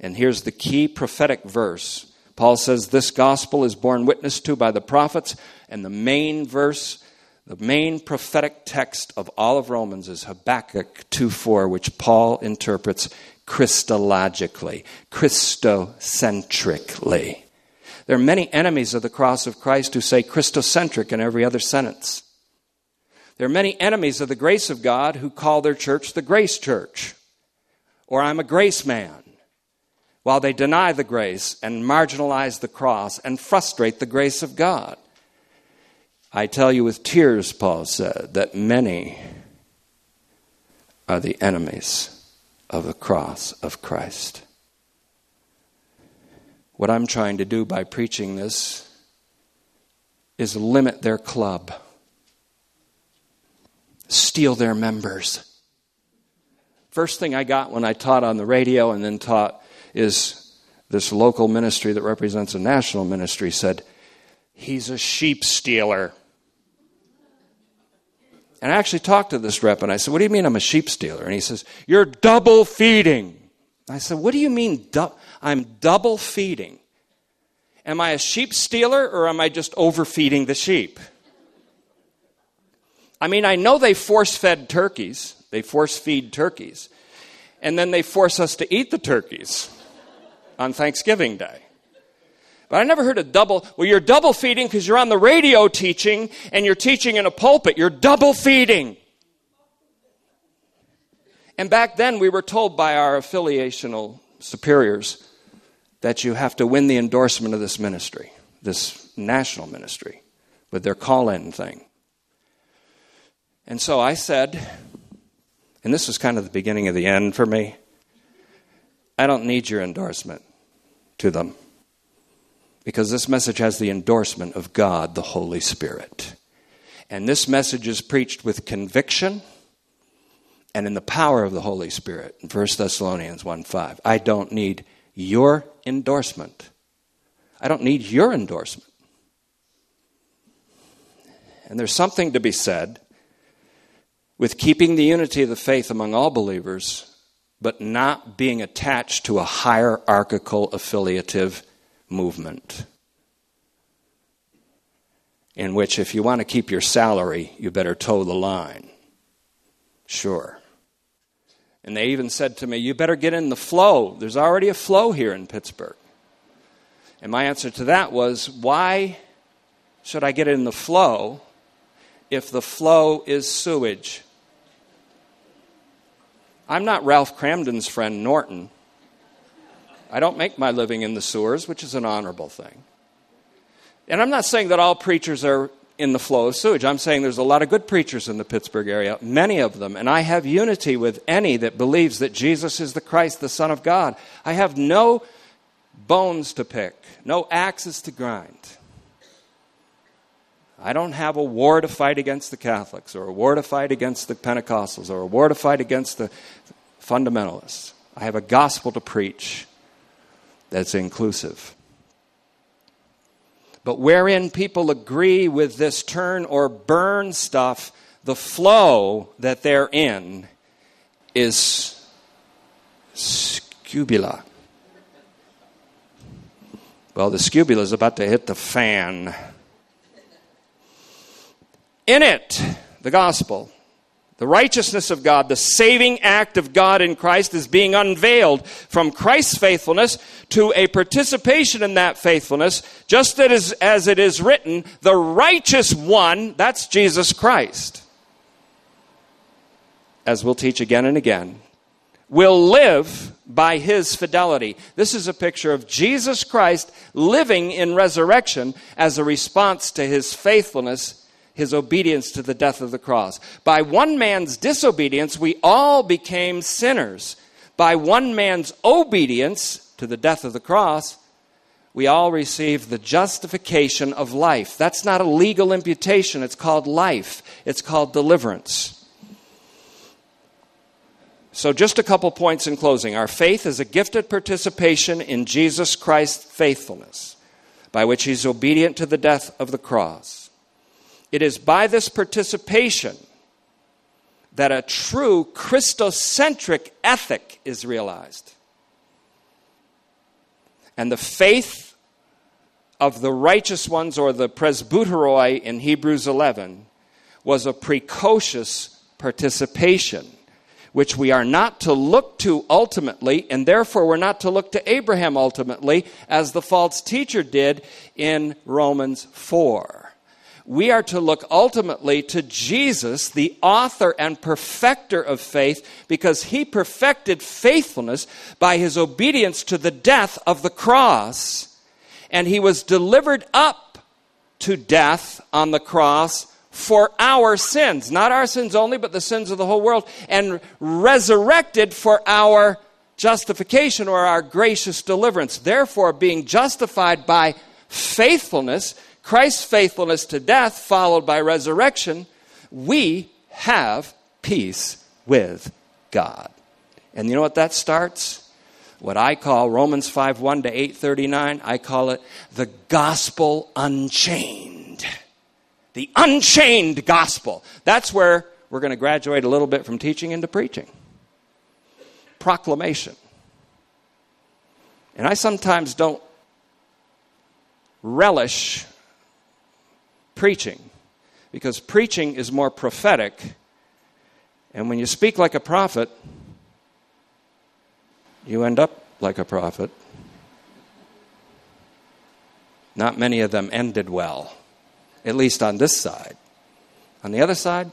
And here's the key prophetic verse. Paul says, This gospel is borne witness to by the prophets, and the main verse the main prophetic text of all of Romans is Habakkuk 2 4, which Paul interprets Christologically, Christocentrically. There are many enemies of the cross of Christ who say Christocentric in every other sentence. There are many enemies of the grace of God who call their church the grace church, or I'm a grace man, while they deny the grace and marginalize the cross and frustrate the grace of God. I tell you with tears, Paul said, that many are the enemies of the cross of Christ. What I'm trying to do by preaching this is limit their club, steal their members. First thing I got when I taught on the radio and then taught is this local ministry that represents a national ministry said, He's a sheep stealer. And I actually talked to this rep and I said, What do you mean I'm a sheep stealer? And he says, You're double feeding. I said, What do you mean du- I'm double feeding? Am I a sheep stealer or am I just overfeeding the sheep? I mean, I know they force fed turkeys, they force feed turkeys, and then they force us to eat the turkeys on Thanksgiving Day. But I never heard of double. Well, you're double feeding because you're on the radio teaching and you're teaching in a pulpit. You're double feeding. And back then, we were told by our affiliational superiors that you have to win the endorsement of this ministry, this national ministry, with their call in thing. And so I said, and this was kind of the beginning of the end for me I don't need your endorsement to them because this message has the endorsement of God, the Holy Spirit. And this message is preached with conviction and in the power of the Holy Spirit. In 1 Thessalonians 1 5. I don't need your endorsement. I don't need your endorsement. And there's something to be said with keeping the unity of the faith among all believers, but not being attached to a hierarchical affiliative movement. In which, if you want to keep your salary, you better toe the line. Sure. And they even said to me, You better get in the flow. There's already a flow here in Pittsburgh. And my answer to that was, Why should I get in the flow if the flow is sewage? I'm not Ralph Kramden's friend Norton. I don't make my living in the sewers, which is an honorable thing. And I'm not saying that all preachers are in the flow of sewage. I'm saying there's a lot of good preachers in the Pittsburgh area, many of them, and I have unity with any that believes that Jesus is the Christ, the Son of God. I have no bones to pick, no axes to grind. I don't have a war to fight against the Catholics or a war to fight against the Pentecostals or a war to fight against the fundamentalists. I have a gospel to preach that's inclusive but wherein people agree with this turn or burn stuff, the flow that they're in is skubala. Well, the skubala is about to hit the fan. In it, the gospel, the righteousness of God, the saving act of God in Christ is being unveiled from Christ's faithfulness to a participation in that faithfulness, just as, as it is written, the righteous one, that's Jesus Christ, as we'll teach again and again, will live by his fidelity. This is a picture of Jesus Christ living in resurrection as a response to his faithfulness his obedience to the death of the cross. By one man's disobedience, we all became sinners. By one man's obedience to the death of the cross, we all received the justification of life. That's not a legal imputation, it's called life, it's called deliverance. So, just a couple points in closing. Our faith is a gifted participation in Jesus Christ's faithfulness, by which he's obedient to the death of the cross. It is by this participation that a true Christocentric ethic is realized. And the faith of the righteous ones, or the presbyteroi in Hebrews 11, was a precocious participation, which we are not to look to ultimately, and therefore we're not to look to Abraham ultimately, as the false teacher did in Romans 4 we are to look ultimately to Jesus, the author and perfecter of faith, because he perfected faithfulness by his obedience to the death of the cross. And he was delivered up to death on the cross for our sins, not our sins only, but the sins of the whole world, and resurrected for our justification or our gracious deliverance. Therefore, being justified by faithfulness, Christ's faithfulness to death, followed by resurrection, we have peace with God. And you know what that starts? What I call Romans 5 1 to 839, I call it the gospel unchained. The unchained gospel. That's where we're going to graduate a little bit from teaching into preaching. Proclamation. And I sometimes don't relish preaching because preaching is more prophetic. And when you speak like a prophet, you end up like a prophet. Not many of them ended well, at least on this side. On the other side,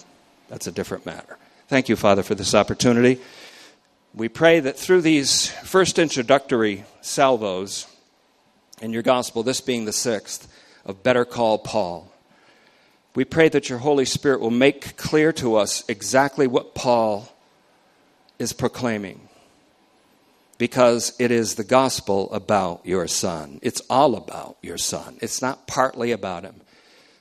that's a different matter. Thank you, Father, for this opportunity. We pray that through these first introductory salvos in your gospel, this being the sixth, of Better Call Paul, we pray that your Holy Spirit will make clear to us exactly what Paul is proclaiming. Because it is the gospel about your Son. It's all about your Son. It's not partly about Him.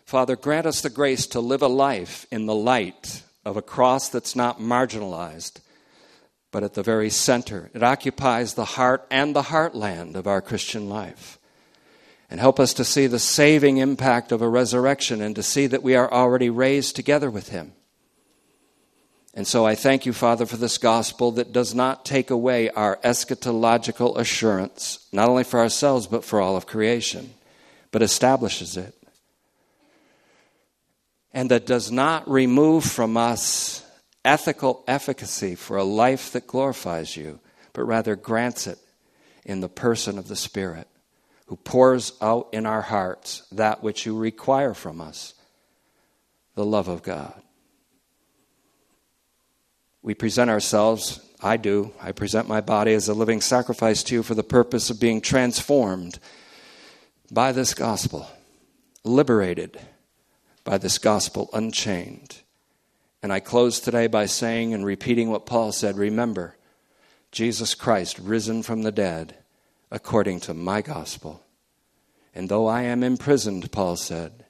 Father, grant us the grace to live a life in the light of a cross that's not marginalized, but at the very center. It occupies the heart and the heartland of our Christian life and help us to see the saving impact of a resurrection and to see that we are already raised together with Him. And so I thank you, Father, for this gospel that does not take away our eschatological assurance, not only for ourselves, but for all of creation, but establishes it. And that does not remove from us ethical efficacy for a life that glorifies you, but rather grants it in the person of the Spirit who pours out in our hearts that which you require from us the love of God. We present ourselves, I do, I present my body as a living sacrifice to you for the purpose of being transformed by this gospel, liberated by this gospel, unchained. And I close today by saying and repeating what Paul said Remember, Jesus Christ risen from the dead according to my gospel. And though I am imprisoned, Paul said,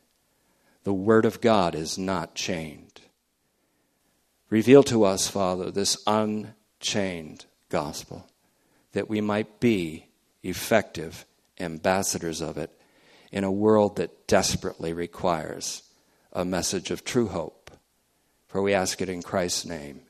the Word of God is not chained. Reveal to us, Father, this unchained gospel, that we might be effective ambassadors of it in a world that desperately requires a message of true hope. For we ask it in Christ's name.